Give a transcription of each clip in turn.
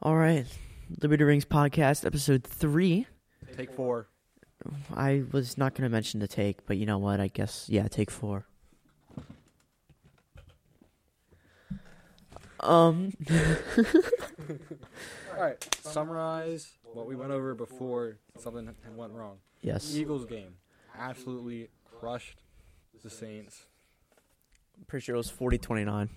All right, Liberty Rings podcast, episode three. Take four. I was not going to mention the take, but you know what? I guess yeah, take four. Um, All right. Summarize what we went over before something went wrong. yes, Eagles game absolutely crushed the Saints. pretty sure it was 40-29.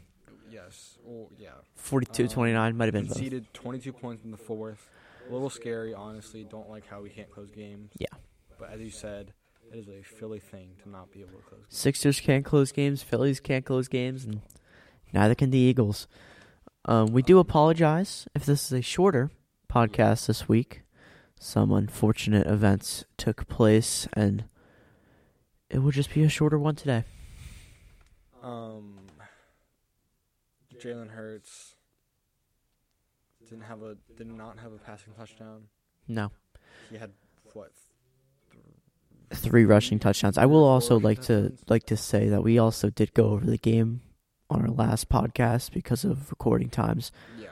Yes. Oh yeah. 42-29 might have been both. Conceded 22 points in the fourth. A little scary, honestly. Don't like how we can't close games. Yeah. But as you said, it is a Philly thing to not be able to close. Games. Sixers can't close games, Phillies can't close games, and neither can the Eagles. Um, we do apologize if this is a shorter podcast this week. Some unfortunate events took place, and it will just be a shorter one today. Um, Jalen Hurts didn't have a did not have a passing touchdown. No, He had what? three rushing touchdowns. I will also like to like to say that we also did go over the game on our last podcast because of recording times. Yeah,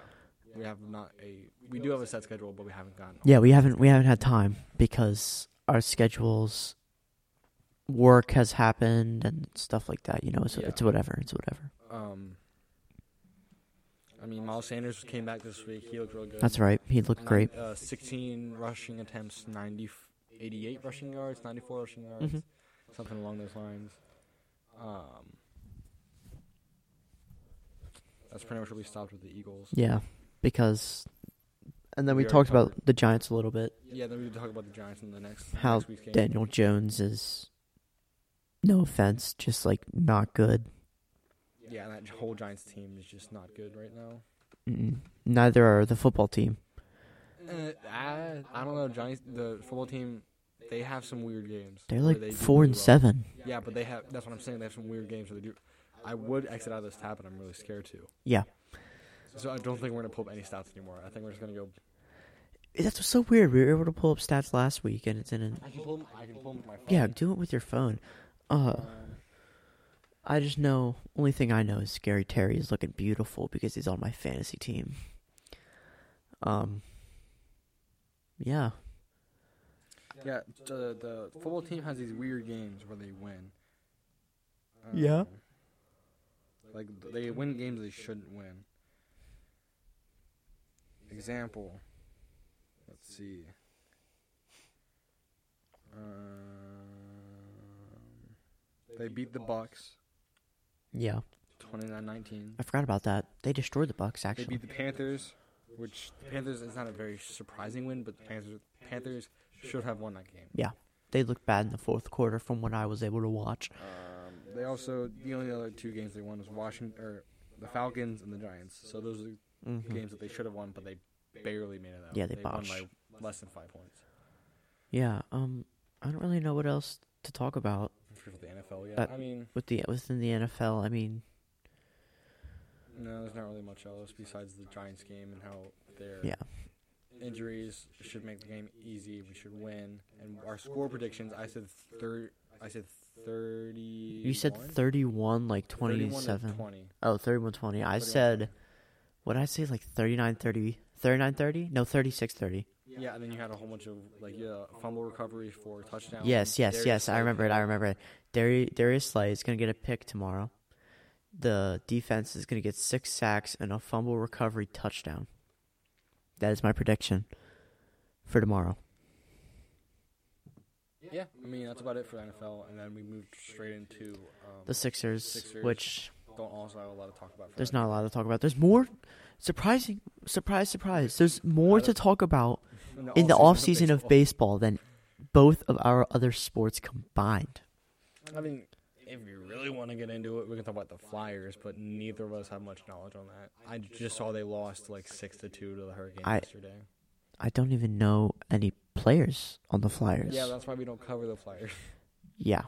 we have not a. We do have a set schedule, but we haven't gotten. Yeah, we haven't we haven't had time because our schedules work has happened and stuff like that, you know, so Yeah. it's whatever, it's whatever. Um, I mean, Miles Sanders came back this week. He looked really good. That's right. He looked great. Uh, 16 rushing attempts, 90, 88 rushing yards, 94 rushing yards, Mhm. something along those lines. Um, that's pretty much where we stopped with the Eagles. Yeah, because and then we, We talked about the Giants a little bit. Yeah, then we talk about the Giants in the next, How next. Daniel Jones is no offense, just like not good. Yeah, that whole Giants team is just not good right now. Mm-mm. Neither are the football team. Uh, I, I don't know. Giants, the football team, they have some weird games. They're like they four and well. seven. Yeah, but they have. That's what I'm saying. They have some weird games where they do. I would exit out of this tab, but I'm really scared to. Yeah. So I don't think we're gonna pull up any stats anymore. I think we're just gonna go. That's so weird. We were able to pull up stats last week, and it's in an I can pull. 'em- I can pull 'em with my phone. yeah. Do it with your phone. Uh, Um, I just know only thing I know is Scary Terry is looking beautiful because he's on my fantasy team. Um. Yeah. yeah, the the football team has these weird games where they win. Yeah. Um, Like they win games they shouldn't win. Example. Let's see. Um, they beat the Bucs Yeah. 29-19. I forgot about that. They destroyed the Bucs They actually. beat the Panthers, which the Panthers is not a very surprising win, but the Panthers Panthers should have won that game. Yeah. They looked bad in the fourth quarter from what I was able to watch. Um, they also the only other two games they won was Washington or the Falcons and the Giants. So those are Mhm. games that they should have won, but they barely made it out. Yeah, they won botched. by less than five points. Yeah. Um. I don't really know what else to talk about For the NFL, yeah. Uh, I mean, with the within the NFL. I mean, no, there's not really much else besides the Giants game and how their yeah. injuries should make the game easy. We should win. And our score predictions, I said thir- I said thirty. You said 31 like 27. Twenty. Oh, 31 20. I 31, said what did I say like 39 30 39 30? No, 36 30. Yeah, and then you had a whole bunch of like yeah, fumble recovery for touchdowns. Yes, yes, Darius yes. I remember it. I remember it. Darius, Darius Slay is going to get a pick tomorrow. The defense is going to get six sacks and a fumble recovery touchdown. That is my prediction for tomorrow. Yeah, I mean that's about it for the NFL, and then we moved straight into um, The Sixers, Sixers. which don't also have a lot to talk about. For there's that. not a lot to talk about. There's more surprising, surprise, surprise. There's more to talk about in the off season of baseball than both of our other sports combined. I mean, if we really want to get into it, we can talk about the Flyers, but neither of us have much knowledge on that. I just saw they lost like six to two to the Hurricanes I- yesterday. I don't even know any players on the Flyers. Yeah, that's why we don't cover the Flyers. yeah.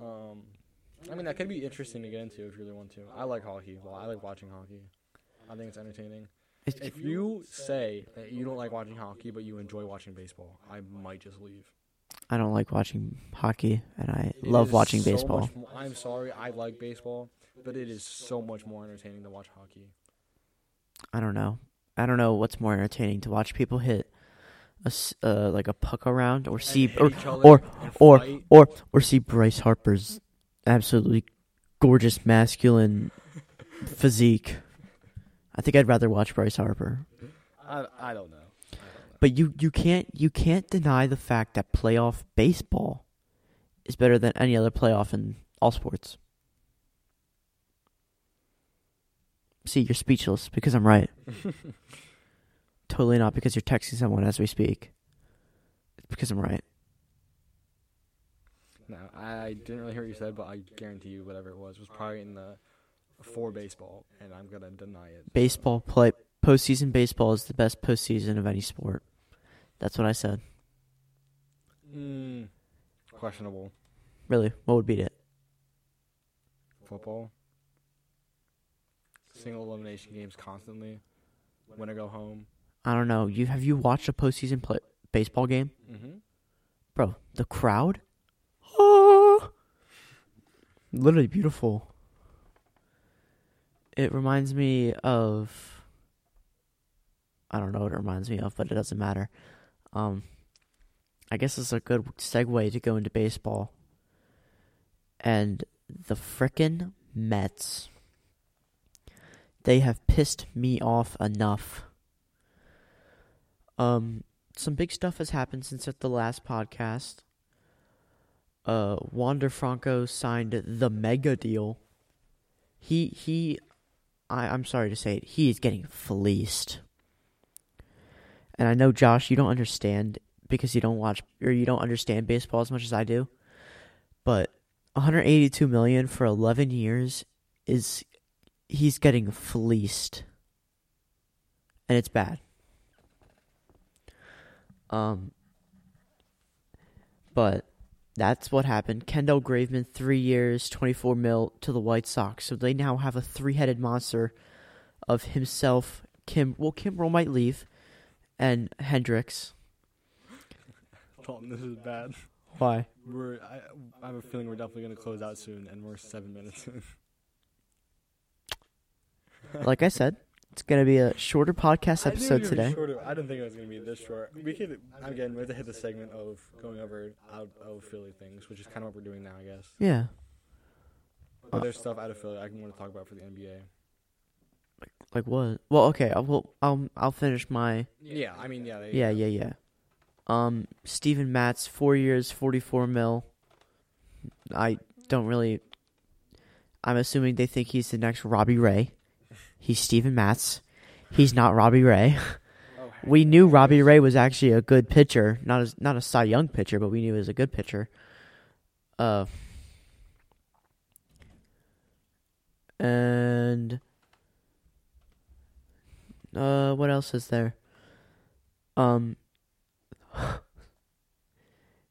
Um, I mean, that could be interesting to get into if you really want to. I like hockey. Well, I like watching hockey. I think it's entertaining. It's, If you say that you don't like watching hockey, but you enjoy watching baseball, I might just leave. I don't like watching hockey, and I It love is watching so baseball. much mo- I'm sorry, I like baseball, but it is so much more entertaining to watch hockey. I don't know. I don't know what's more entertaining to watch people hit a s- uh, like a puck around or see hit or each other or- and or fight. or or see Bryce Harper's absolutely gorgeous masculine physique. I think I'd rather watch Bryce Harper. I, I don't know. I don't know. But you, you can't you can't deny the fact that playoff baseball is better than any other playoff in all sports. See, you're speechless because I'm right. totally not because you're texting someone as we speak. It's because I'm right. No, I didn't really hear what you said, but I guarantee you whatever it was was probably in the for baseball, and I'm gonna deny it. Baseball play postseason baseball is the best postseason of any sport. That's what I said. Mm, questionable. Really, what would beat it? Football. Single elimination games constantly. Win or go home. I don't know. You have you watched a postseason play, baseball game, Mm-hmm. bro? The crowd, oh, literally beautiful. It reminds me of. I don't know what it reminds me of, but it doesn't matter. Um, I guess it's a good segue to go into baseball. And the frickin' Mets. They have pissed me off enough. Um, some big stuff has happened since the last podcast. Uh, Wander Franco signed the mega deal. He he, I I'm sorry to say it. He is getting fleeced. And I know Josh, you don't understand because you don't watch or you don't understand baseball as much as I do. But 182 million for 11 years is he's getting fleeced. And it's bad. Um, but that's what happened. Kendall Graveman, three years, 24 mil to the White Sox. So they now have a three headed monster of himself, Kim. Well, Kimbrel might leave, and Hendriks. Dalton, this is bad. Why? We're. I, I have a feeling we're definitely gonna close out soon, and we're seven minutes in. Like I said, it's going to be a shorter podcast episode were today. Shorter. I didn't think it was gonna be this short. We could again. We have to hit the segment of going over out of Philly things, which is kind of what we're doing now, I guess. Yeah. But there's stuff out of Philly I can want to talk about for the NBA. Like like what? Well, okay. I will. I'll. I'll finish my. Yeah, I mean, yeah. Yeah, yeah, yeah. Um, Steven Matz, four years, forty-four mil. I don't really. I'm assuming they think he's the next Robbie Ray. He's Steven Matz. He's not Robbie Ray. Oh, We knew Robbie Ray was actually a good pitcher, not as not a Cy Young pitcher, but we knew he was a good pitcher. Uh, and uh, what else is there? Um,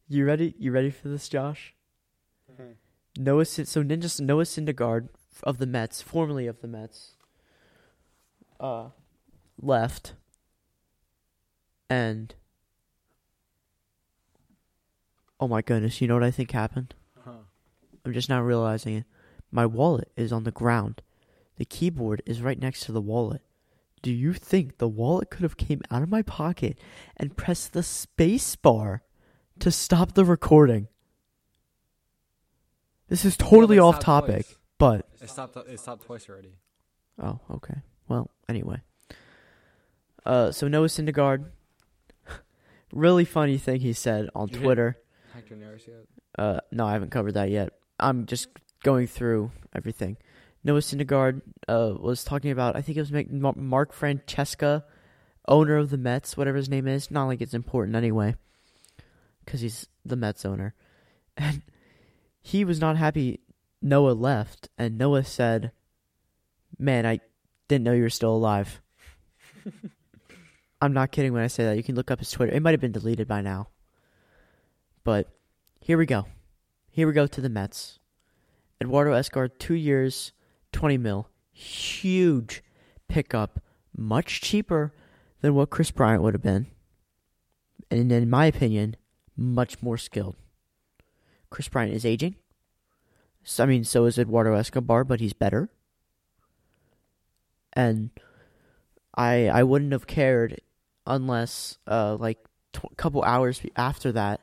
you ready? You ready for this, Josh? Mhm. Noah, so Ninja Noah Syndergaard of the Mets, formerly of the Mets, uh, left, and oh my goodness, you know what I think happened? Huh. I'm just now realizing it. My wallet is on the ground. The keyboard is right next to the wallet. Do you think the wallet could have came out of my pocket and pressed the space bar to stop the recording? This is totally off topic, twice. but It stopped. It stopped twice already. oh, okay. Well, anyway. Uh, so Noah Syndergaard, really funny thing he said on Did Twitter. Hector Neris yet? Uh, no, I haven't covered that yet. I'm just going through everything. Noah Syndergaard uh, was talking about, I think it was Mark Francesca, owner of the Mets, whatever his name is. Not like it's important anyway, because he's the Mets owner. And he was not happy Noah left, and Noah said, Man, I didn't know you were still alive. I'm not kidding when I say that. You can look up his Twitter. It might have been deleted by now. But here we go. Here we go to the Mets. Eduardo Escar, two years, 20 mil. Huge pickup. Much cheaper than what Kris Bryant would have been. And in my opinion, much more skilled. Kris Bryant is aging. So, I mean, so is Eduardo Escobar, but he's better. And I I wouldn't have cared unless uh like a tw- couple hours after that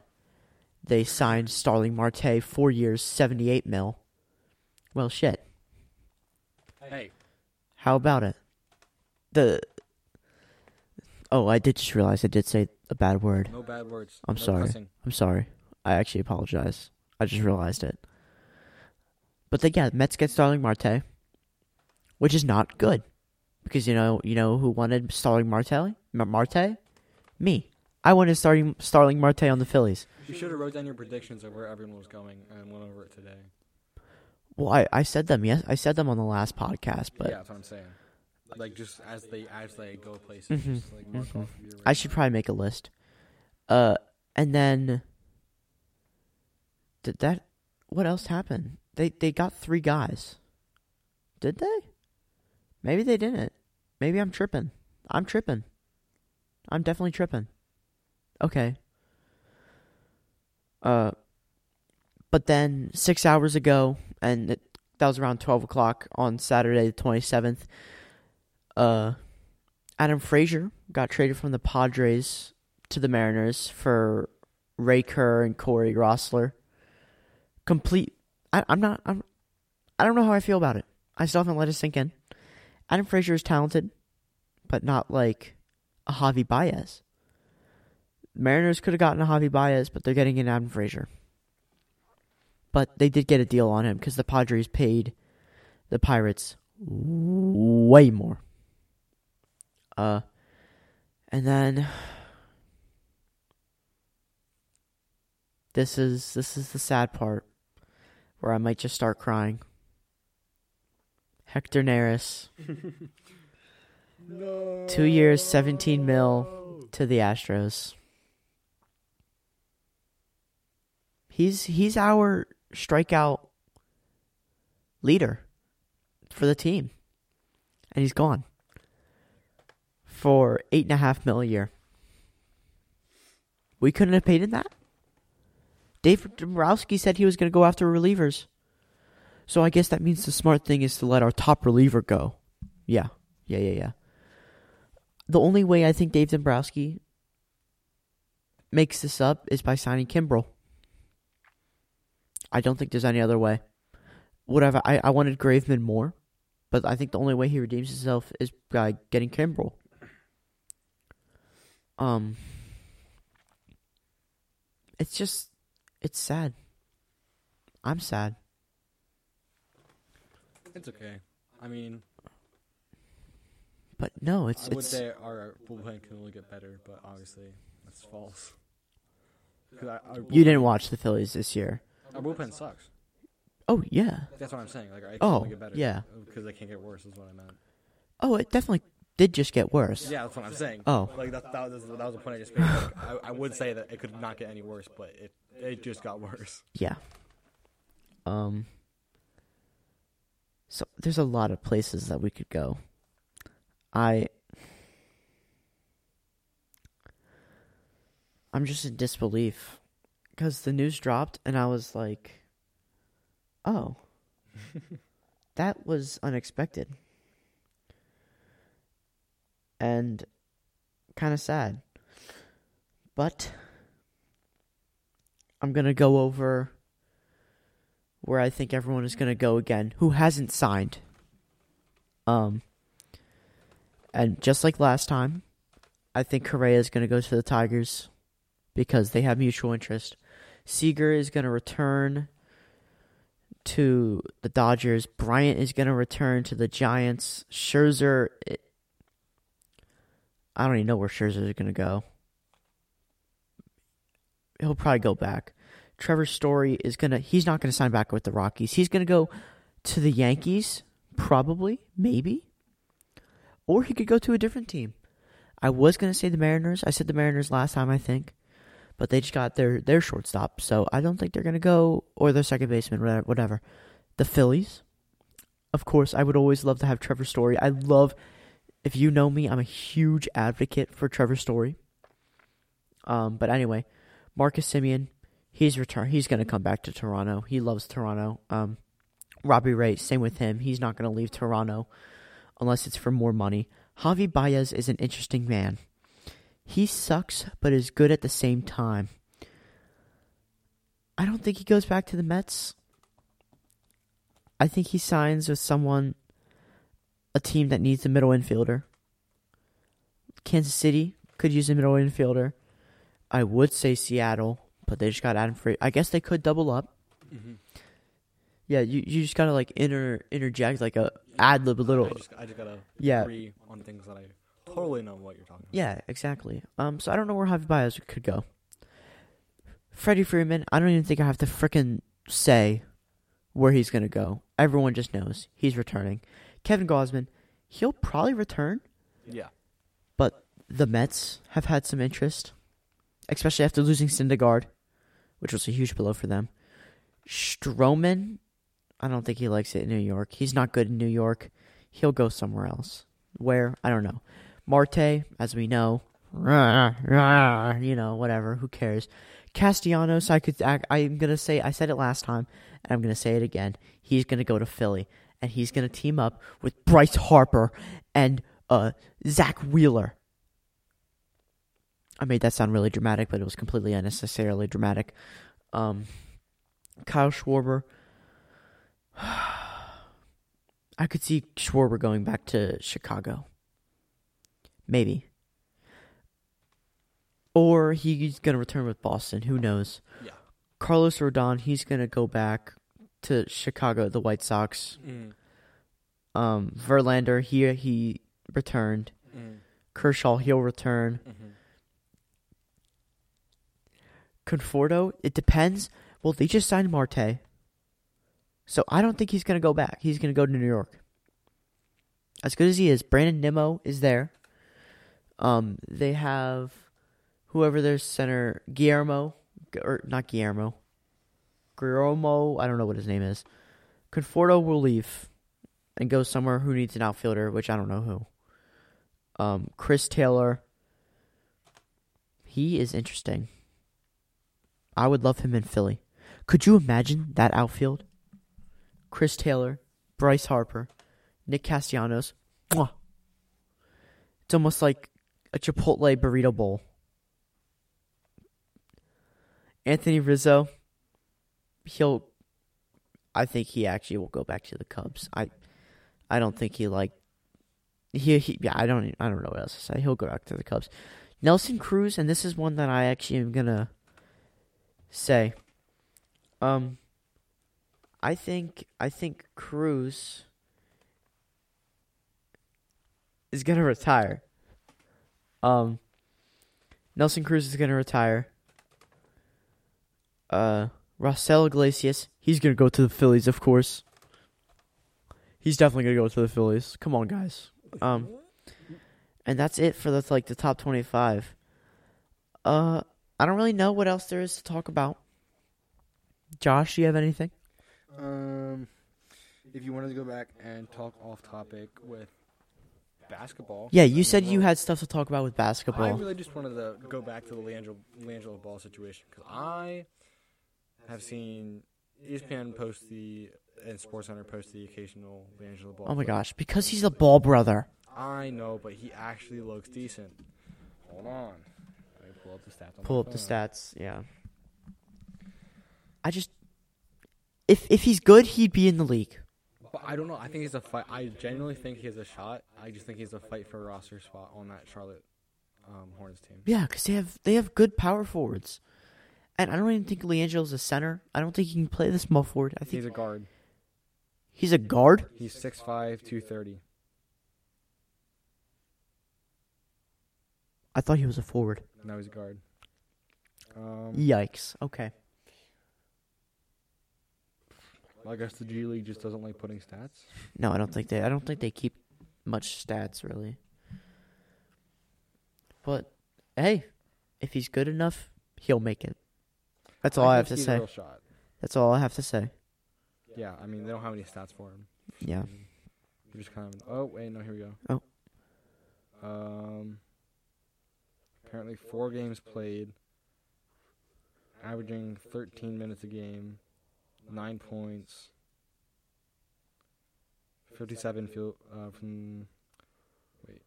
they signed Starling Marte four years, seventy eight mil. Well, shit. Hey, How about it? The oh, I did just realize I did say a bad word. no bad words. I'm no sorry. cussing. I'm sorry. I actually apologize. I just realized it. But they, yeah, Mets get Starling Marte, which is not good because you know you know who wanted Starling Marte? Marte, me. I wanted starting Starling Marte on the Phillies. You should have wrote down your predictions of where everyone was going and went over it today. Well, I, I said them. Yes, I said them on the last podcast, but yeah, that's what I'm saying. Like just as they as they go places, Mhm, just like mark mhm. off your. I should probably make a list. Uh, and then did that? What else happened? They they got three guys. Did they? Maybe they didn't. Maybe I'm tripping. I'm tripping. I'm definitely tripping. Okay. Uh, but then six hours ago, and it, that was around twelve o'clock on Saturday the twenty seventh. Uh, Adam Frazier got traded from the Padres to the Mariners for Ray Kerr and Corey Rosier. Complete. I, I'm not. I'm. I don't know how I feel about it. I still haven't let it sink in. Adam Frazier is talented, but not like a Javi Baez. Mariners could have gotten a Javi Baez, but they're getting an Adam Frazier. But they did get a deal on him because the Padres paid the Pirates way more. Uh, and then this is this is the sad part where I might just start crying. Hector Neris, no. two years, seventeen mil to the Astros. He's he's our strikeout leader for the team, and he's gone for eight and a half mil a year. We couldn't have paid him that. Dave Dombrowski said he was going to go after relievers. So I guess that means the smart thing is to let our top reliever go. Yeah. Yeah, yeah, yeah. The only way I think Dave Dombrowski makes this up is by signing Kimbrel. I don't think there's any other way. Whatever. I, I wanted Graveman more, but I think the only way he redeems himself is by getting Kimbrel. Um, it's just, it's sad. I'm sad. It's okay. I mean, But no, it's I would it's say our bullpen can only get better, but obviously that's false. 'Cause I- our you bullpen- didn't watch the Phillies this year. Our bullpen sucks. Oh yeah. That's what I'm saying. Like, it can Oh, only get better. yeah. Because they can't get worse. Is what I meant. Oh, it definitely did just get worse. Yeah, that's what I'm saying. Oh. like that, that, was, that was the point I just made. Like, I, I would say that it could not get any worse, but it it just got worse. Yeah. Um. So there's a lot of places that we could go. I. I'm just in disbelief because the news dropped and I was like, "Oh, that was unexpected," and kind of sad. But I'm gonna go over where I think everyone is gonna go again who hasn't signed. Um and just like last time, I think Correa is gonna go to the Tigers because they have mutual interest. Seager is gonna return to the Dodgers. Bryant is gonna return to the Giants. Scherzer it, I don't even know where Scherzer is gonna go. He'll probably go back. Trevor Story is gonna he's not gonna sign back with the Rockies. He's gonna go to the Yankees, probably, maybe. Or he could go to a different team. I was gonna say the Mariners. I said the Mariners last time, I think. But they just got their their shortstop, so I don't think they're gonna go or their second baseman, whatever. The Phillies. Of course, I would always love to have Trevor Story. I love if you know me, I'm a huge advocate for Trevor Story. Um, but anyway, Marcus Semien, he's return. He's going to come back to Toronto. He loves Toronto. Um, Robbie Ray, same with him. He's not going to leave Toronto unless it's for more money. Javi Baez is an interesting man. He sucks, but is good at the same time. I don't think he goes back to the Mets. I think he signs with someone, a team that needs a middle infielder. Kansas City could use a middle infielder. I would say Seattle, but they just got Adam Free. I guess they could double up. Mm-hmm. Yeah, you, you just gotta like inter interject like a ad lib a little. I just, I just gotta Yeah. agree on things that I totally know what you're talking about. Yeah, exactly. Um, so I don't know where Javi Baez could go. Freddie Freeman, I don't even think I have to frickin' say where he's gonna go. Everyone just knows he's returning. Kevin Gausman, he'll probably return. Yeah. but the Mets have had some interest, especially after losing Syndergaard, which was a huge blow for them. Stroman, I don't think he likes it in New York. He's not good in New York. He'll go somewhere else. Where? I don't know. Marte, as we know, you know, whatever. Who cares? Castellanos, I could. I, I'm gonna say. I said it last time, and I'm gonna say it again. He's gonna go to Philly, and he's gonna team up with Bryce Harper and uh, Zack Wheeler. I made that sound really dramatic, but it was completely unnecessarily dramatic. Um, Kyle Schwarber. I could see Schwarber going back to Chicago. Maybe. Or he's going to return with Boston. Who knows? Yeah. Carlos Rodon, he's going to go back to Chicago, the White Sox. Mm. Um, Verlander, here he returned. Mm. Kershaw, he'll return. Mm-hmm. Conforto, it depends. Well, they just signed Marte. So I don't think he's going to go back. He's going to go to New York. As good as he is, Brandon Nimmo is there. Um, they have whoever their center, Guillermo, or not Guillermo, Guillermo, I don't know what his name is. Conforto will leave and go somewhere who needs an outfielder, which I don't know who. Um, Chris Taylor, he is interesting. I would love him in Philly. Could you imagine that outfield? Chris Taylor, Bryce Harper, Nick Castellanos. Mwah. It's almost like a Chipotle burrito bowl. Anthony Rizzo, he'll. I think he actually will go back to the Cubs. I, I don't think he like. He, he yeah I don't I don't know what else to say. He'll go back to the Cubs. Nelson Cruz, and this is one that I actually am gonna say. Um, I think I think Cruz is gonna retire. Um, Nelson Cruz is gonna retire. Uh, Raisel Iglesias, he's gonna go to the Phillies, of course. He's definitely gonna go to the Phillies. Come on, guys. Um, and that's it for the like the top twenty-five. Uh, I don't really know what else there is to talk about. Josh, do you have anything? Um, if you wanted to go back and talk off topic with basketball. Yeah, you said you had stuff to talk about with basketball. I really just wanted to go back to the Leandro, Leandro Ball situation because I have seen ESPN post the and SportsCenter post the occasional Leandro Ball. Oh my gosh, because he's a ball brother. I know, but he actually looks decent. Hold on, pull up the stats. Pull up the stats. Yeah. I just if if he's good, he'd be in the league. But I don't know. I think he's a fight. I genuinely think he has a shot. I just think he's a fight for a roster spot on that Charlotte um, Hornets team. Yeah, because they have they have good power forwards, and I don't even think Leandro's a center. I don't think he can play the small forward. I think He's a guard. he's a guard. He's 6'5", 230. I thought he was a forward. No, he's a guard. Um, Yikes. Okay. I guess the G League just doesn't like putting stats. No, I don't think they. I don't think they keep much stats really. But hey, if he's good enough, he'll make it. That's all I, have to say. That's all I have to say. Yeah, I mean they don't have any stats for him. Yeah. You're just kind of. Oh wait, no, here we go. Oh. Um. Apparently, four games played, averaging 13 minutes a game, nine points, 57 field uh, from. Wait.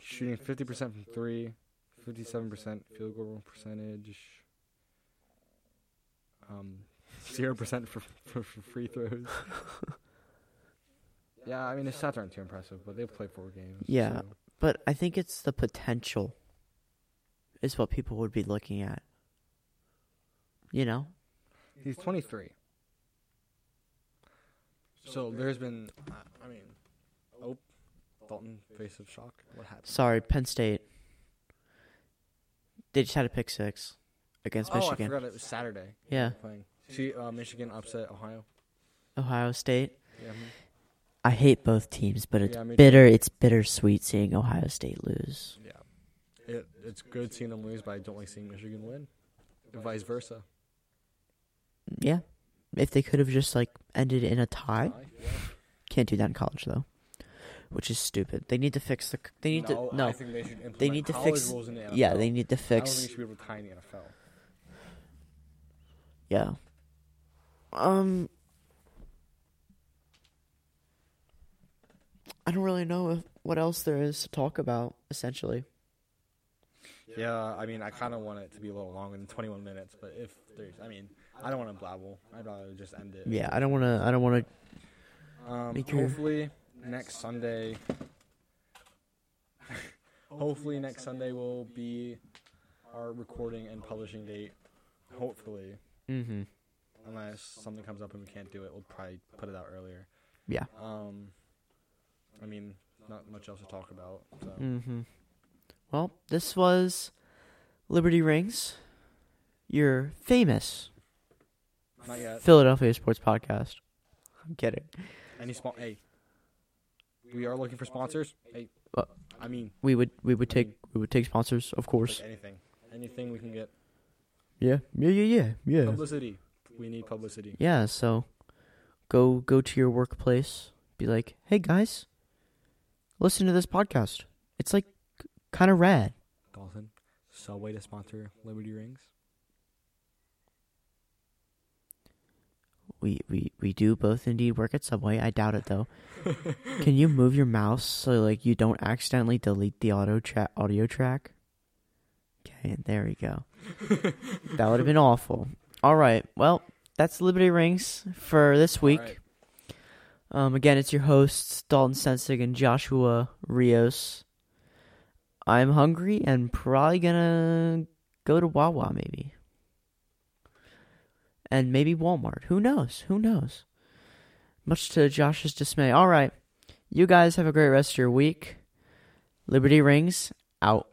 shooting 50% from three, 57% field goal percentage, um, 0% for, for, for free throws. yeah, I mean, the stats aren't too impressive, but they've played four games. Yeah. so- But I think it's the potential is what people would be looking at. You know? He's 23. So there's been, uh, I mean, oh, Dalton face of shock. What happened? Sorry, Penn State. They just had a pick six against oh, I Michigan. forgot it was Saturday. Yeah. Playing. See, uh, Michigan upset Ohio. Ohio State. Yeah. mhm. I hate both teams, but it's Yeah, me too. bitter. It's bittersweet seeing Ohio State lose. It's good seeing them lose, but I don't like seeing Michigan win. And vice versa. Yeah. If they could have just like ended in a tie, can't do that in college though, which is stupid. They need to fix the. They need no, to no. They They need to fix. rules in the. Yeah, they need to fix I don't think fix. you should be able to tie in the NFL. Yeah. Um. I don't really know if, what else there is to talk about. Essentially, Yeah, I mean, I kind of want it to be a little longer than 21 minutes, but if there's, I mean, I don't want to blabble. I'd rather just end it. yeah. I don't want to. I don't want to. Um, hopefully next Sunday. hopefully next Sunday will be our recording and publishing date. Hopefully, Mm-hmm. unless something comes up and we can't do it, we'll probably put it out earlier. Yeah. Um, I mean, not much else to talk about. So Mm-hmm. Well, this was Liberty Rings, your famous not yet. Philadelphia sports podcast. I'm kidding. Any small? Hey, we are looking for sponsors. Hey, Uh, I mean, We would we would take we would take sponsors, of course. like anything, anything we can get. Yeah. Yeah. Yeah. Yeah. Yeah. Publicity. We need publicity. Yeah, so go go to your workplace, be like, "Hey guys, listen to this podcast. It's like kind of rad." Dalton, Subway to sponsor Liberty Rings. We we we do both indeed work at Subway. I doubt it though. Can you move your mouse so like you don't accidentally delete the auto track audio track? Okay, there we go. that would have been awful. All right. Well, that's Liberty Rings for this week. Alright. Um, again, it's your hosts Dalton Sensenig and Joshua Rios. I'm hungry and probably gonna go to Wawa maybe, and maybe Walmart. Who knows? Who knows? Much to Josh's dismay. All right, you guys have a great rest of your week. Liberty rings out.